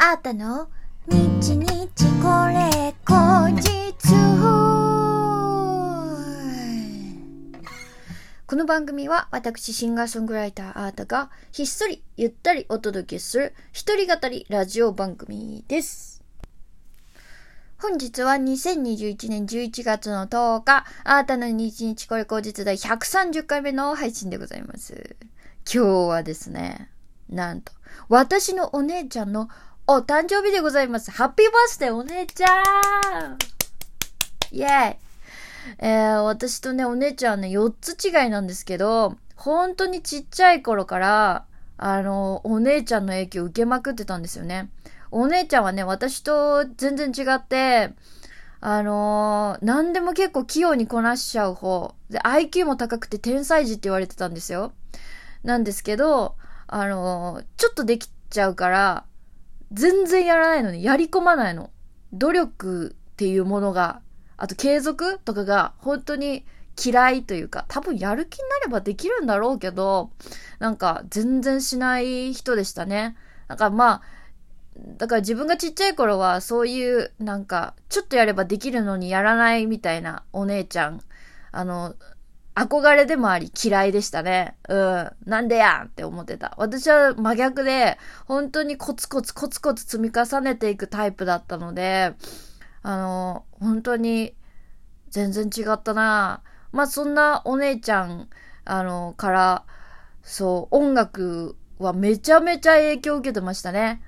あったの？日日これ後日この番組は私シンガーソングライターアータがひっそりゆったりお届けする一人語りラジオ番組です。本日は2021年11月の10日、アータの日日これ後日第130回目の配信でございます。今日はですね、なんと、私のお姉ちゃんのお誕生日でございます。ハッピーバースデーお姉ちゃんイェーイえー、私とね、お姉ちゃんね、4つ違いなんですけど、本当にちっちゃい頃から、あの、お姉ちゃんの影響を受けまくってたんですよね。お姉ちゃんはね、私と全然違って、あのー何でも結構器用にこなしちゃう方。で、IQ も高くて天才児って言われてたんですよ。なんですけど、あのーちょっとできちゃうから、全然やらないのに、やり込まないの。努力っていうものが、あと継続とかが本当に嫌いというか、多分やる気になればできるんだろうけど、なんか全然しない人でしたね。なんかまあ、だから自分がちっちゃい頃はそういうなんかちょっとやればできるのにやらないみたいなお姉ちゃん、あの、憧れでもあり嫌いでしたね。うん。なんでやんって思ってた。私は真逆で、本当にコツコツコツコツ積み重ねていくタイプだったので、あの、本当に全然違ったなまあそんなお姉ちゃん、あの、から、そう、音楽はめちゃめちゃ影響を受けてましたね。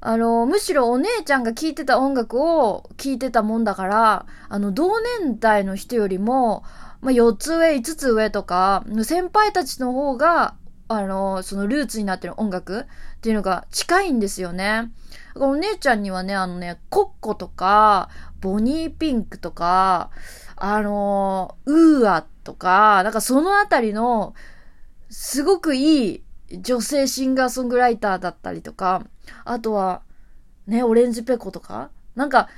あの、むしろお姉ちゃんが聴いてた音楽を聴いてたもんだから、あの、同年代の人よりも、まあ、4つ上、5つ上とか、先輩たちの方が、あの、そのルーツになってる音楽っていうのが近いんですよね。お姉ちゃんにはね、あのね、コッコとか、ボニーピンクとか、あの、ウーアとか、なんかそのあたりの、すごくいい女性シンガーソングライターだったりとか、あとは、ね、オレンジペコとかなんか、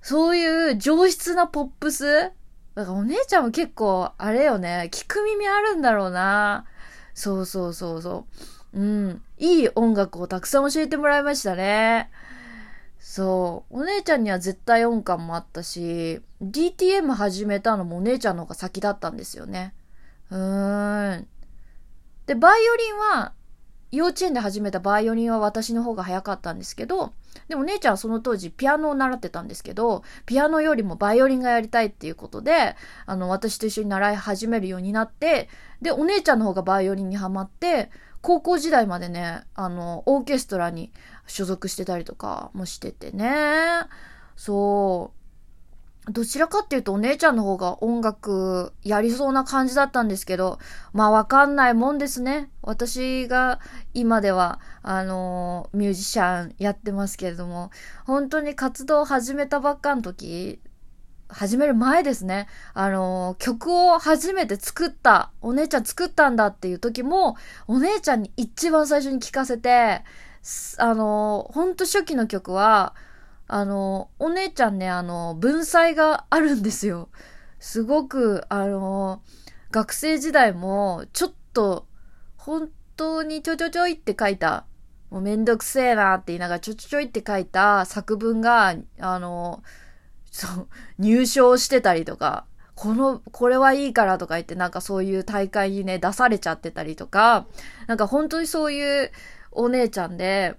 そういう上質なポップスだからお姉ちゃんも結構、あれよね、聞く耳あるんだろうな。そうそうそうそう。うん。いい音楽をたくさん教えてもらいましたね。そう。お姉ちゃんには絶対音感もあったし、DTM 始めたのもお姉ちゃんの方が先だったんですよね。うーん。で、バイオリンは、幼稚園で始めたバイオリンは私の方が早かったんですけど、でも姉ちゃんはその当時ピアノを習ってたんですけど、ピアノよりもバイオリンがやりたいっていうことで、あの、私と一緒に習い始めるようになって、で、お姉ちゃんの方がバイオリンにハマって、高校時代までね、あの、オーケストラに所属してたりとかもしててね。そう。どちらかっていうとお姉ちゃんの方が音楽やりそうな感じだったんですけど、まあわかんないもんですね。私が今では、あのミュージシャンやってますけれども、本当に活動を始めたばっかの時、始める前ですね。あの曲を初めて作った、お姉ちゃん作ったんだっていう時も、お姉ちゃんに一番最初に聞かせて、あのほんと初期の曲は、あの、お姉ちゃんね、あの、文才があるんですよ。すごく、あの、学生時代も、ちょっと、本当にちょちょちょいって書いた、もうめんどくせえなって言いながらちょちょちょいって書いた作文が、あの、そう、入賞してたりとか、この、これはいいからとか言って、なんかそういう大会にね、出されちゃってたりとか、なんか本当にそういうお姉ちゃんで、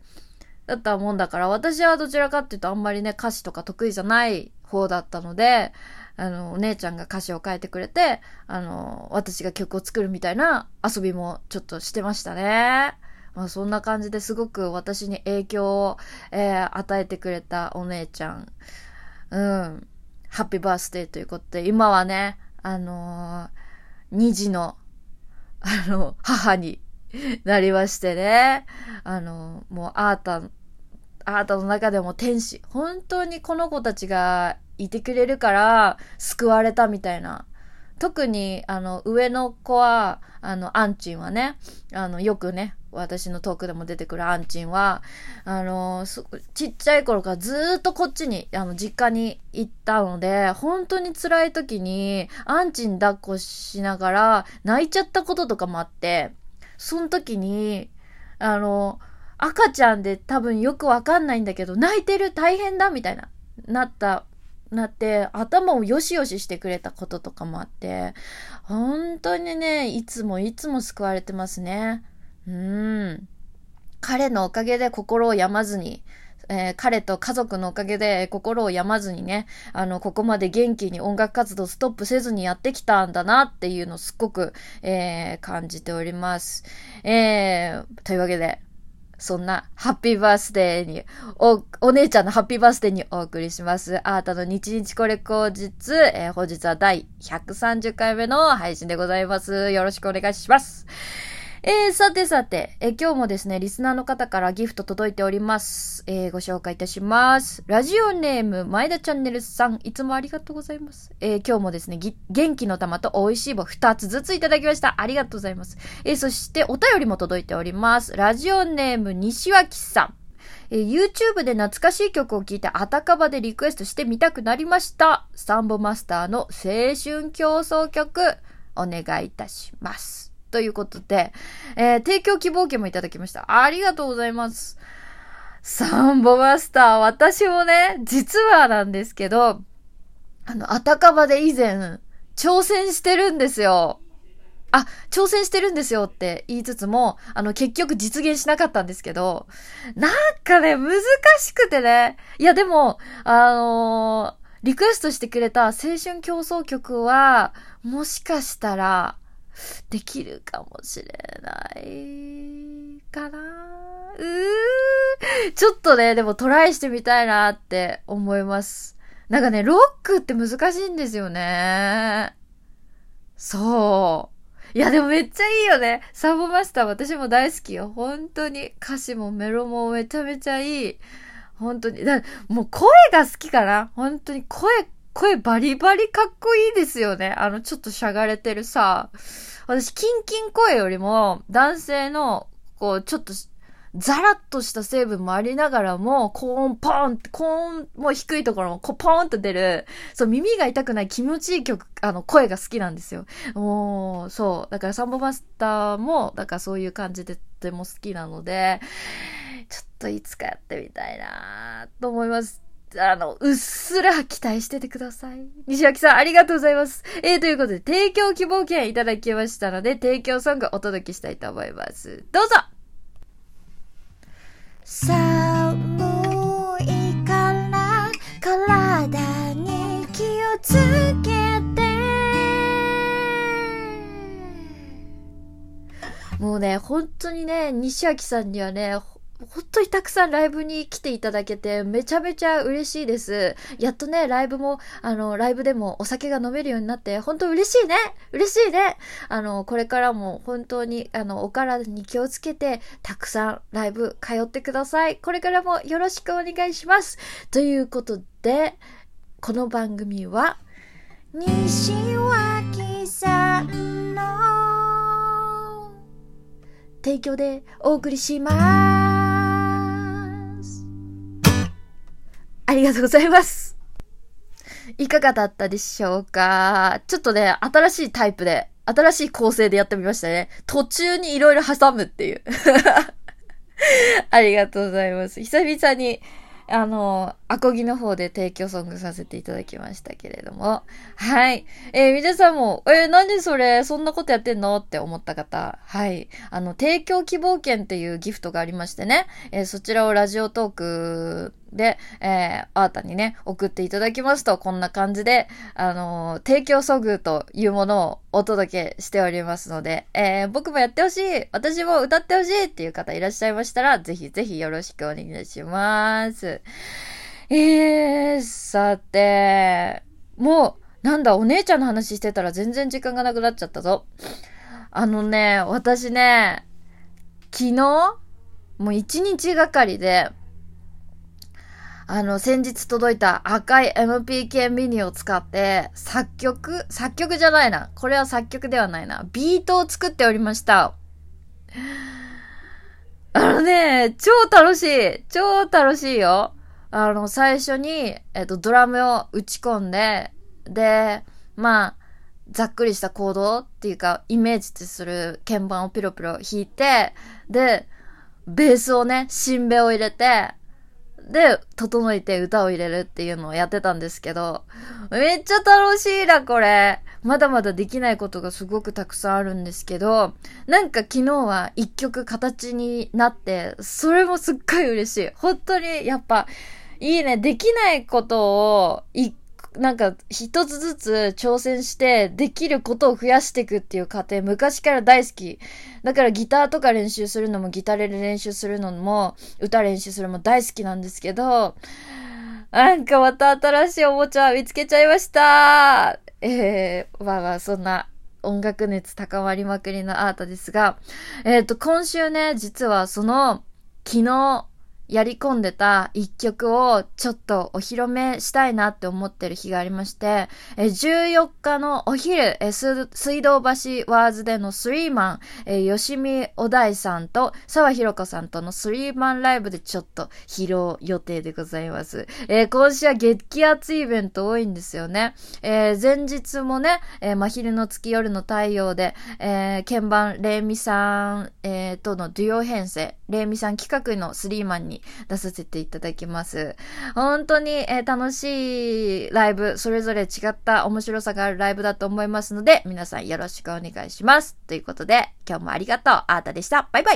だったもんだから、私はどちらかっていうとあんまりね、歌詞とか得意じゃない方だったので、あの、お姉ちゃんが歌詞を書いてくれて、あの、私が曲を作るみたいな遊びもちょっとしてましたね。まあそんな感じですごく私に影響を、えー与えてくれたお姉ちゃん。うん。ハッピーバースデーということで、今はね、あのー、2児の、あの、母になりましてね。あの、もうアータ、アータの中でも天使。本当にこの子たちがいてくれるから救われたみたいな。特に、あの、上の子は、あの、アンチンはね、あの、よくね、私のトークでも出てくるアンチンは、あの、ちっちゃい頃からずっとこっちに、あの、実家に行ったので、本当に辛い時に、アンチン抱っこしながら泣いちゃったこととかもあって、その時に、あの、赤ちゃんで多分よくわかんないんだけど、泣いてる大変だみたいな、なった、なって、頭をよしよししてくれたこととかもあって、本当にね、いつもいつも救われてますね。うん。彼のおかげで心を病まずに、えー、彼と家族のおかげで心を病まずにね、あの、ここまで元気に音楽活動ストップせずにやってきたんだなっていうのをすっごく、えー、感じております。えー、というわけで、そんなハッピーバースデーに、お、お姉ちゃんのハッピーバースデーにお送りします。あなたの日日これ後日、えー、本日は第130回目の配信でございます。よろしくお願いします。えー、さてさて、えー、今日もですね、リスナーの方からギフト届いております。えー、ご紹介いたします。ラジオネーム、前田チャンネルさん、いつもありがとうございます。えー、今日もですね、元気の玉と美味しい棒2つずついただきました。ありがとうございます。えー、そしてお便りも届いております。ラジオネーム、西脇さん。え、YouTube で懐かしい曲を聴いてあたかばでリクエストしてみたくなりました。サンボマスターの青春競争曲、お願いいたします。ということで、えー、提供希望券もいただきました。ありがとうございます。サンボマスター、私もね、実はなんですけど、あの、あたかばで以前、挑戦してるんですよ。あ、挑戦してるんですよって言いつつも、あの、結局実現しなかったんですけど、なんかね、難しくてね。いや、でも、あのー、リクエストしてくれた青春競争曲は、もしかしたら、できるかもしれないかなうーちょっとね、でもトライしてみたいなって思います。なんかね、ロックって難しいんですよね。そう。いや、でもめっちゃいいよね。サボマスター私も大好きよ。本当に。歌詞もメロもめちゃめちゃいい。本当に。だもう声が好きかな。本当に声声バリバリかっこいいですよね。あの、ちょっとしゃがれてるさ。私、キンキン声よりも、男性の、こう、ちょっと、ザラッとした成分もありながらも、高音ポーンって、高音もう低いところもこうポーンと出る、そう、耳が痛くない気持ちいい曲、あの、声が好きなんですよ。もう、そう。だからサンボマスターも、だからそういう感じでとても好きなので、ちょっといつかやってみたいなと思います。あの、うっすら期待しててください。西脇さん、ありがとうございます。えー、ということで、提供希望券いただきましたので、提供ソングお届けしたいと思います。どうぞ寒いから体に気をつけてもうね、本当にね、西脇さんにはね、本当にたくさんライブに来ていただけて、めちゃめちゃ嬉しいです。やっとね、ライブも、あの、ライブでもお酒が飲めるようになって、本当嬉しいね嬉しいねあの、これからも本当に、あの、お体に気をつけて、たくさんライブ通ってください。これからもよろしくお願いします。ということで、この番組は、西脇さんの提供でお送りします。ありがとうございます。いかがだったでしょうか？ちょっとね、新しいタイプで、新しい構成でやってみましたね。途中にいろいろ挟むっていう。ありがとうございます。久々に、あの、アコギの方で提供ソングさせていただきましたけれども。はい。えー、皆さんも、えー、なんでそれ、そんなことやってんの？って思った方。はい。あの、提供希望券っていうギフトがありましてね。えー、そちらをラジオトークで、えー、あーたにね、送っていただきますと、こんな感じで、あのー、提供ソグというものをお届けしておりますので、えー、僕もやってほしい、私も歌ってほしいっていう方いらっしゃいましたら、ぜひぜひよろしくお願いします。えー、さて、もう、なんだ、お姉ちゃんの話してたら全然時間がなくなっちゃったぞ。あのね、私ね、昨日、もう一日がかりで、あの、先日届いた赤い MPK ミニを使って、作曲？作曲じゃないな。これは作曲ではないな。ビートを作っておりました。あのね、超楽しい超楽しいよあの、最初に、えっと、ドラムを打ち込んで、で、まあ、ざっくりしたコードっていうか、イメージする鍵盤をピロピロ弾いて、で、ベースをね、新ベを入れて、で、整えて歌を入れるっていうのをやってたんですけど、めっちゃ楽しいな、これ。まだまだできないことがすごくたくさんあるんですけど、なんか昨日は一曲形になって、それもすっごい嬉しい。本当にやっぱ、いいね。できないことを一なんか一つずつ挑戦してできることを増やしていくっていう過程昔から大好き。だからギターとか練習するのもギタレで練習するのも歌練習するのも大好きなんですけど、なんかまた新しいおもちゃ見つけちゃいましたえー、まあまあそんな音楽熱高まりまくりのアートですが、えっ、ー、と今週ね、実はその昨日やり込んでた一曲をちょっとお披露目したいなって思ってる日がありまして、え14日のお昼、え水道橋ワーズでのスリーマン、え吉見お大さんと沢ひろ子さんとのスリーマンライブでちょっと披露予定でございます。えー、今週は激アツイベント多いんですよね。えー、前日もね、えー、真昼の月夜の太陽で、え、鍵盤、レイミさん、え、とのデュオ編成、レイミさん企画のスリーマンに出させていただきます。本当に、えー、楽しいライブ、それぞれ違った面白さがあるライブだと思いますので、皆さんよろしくお願いします。ということで、今日もありがとう。あーたでした。バイバイ。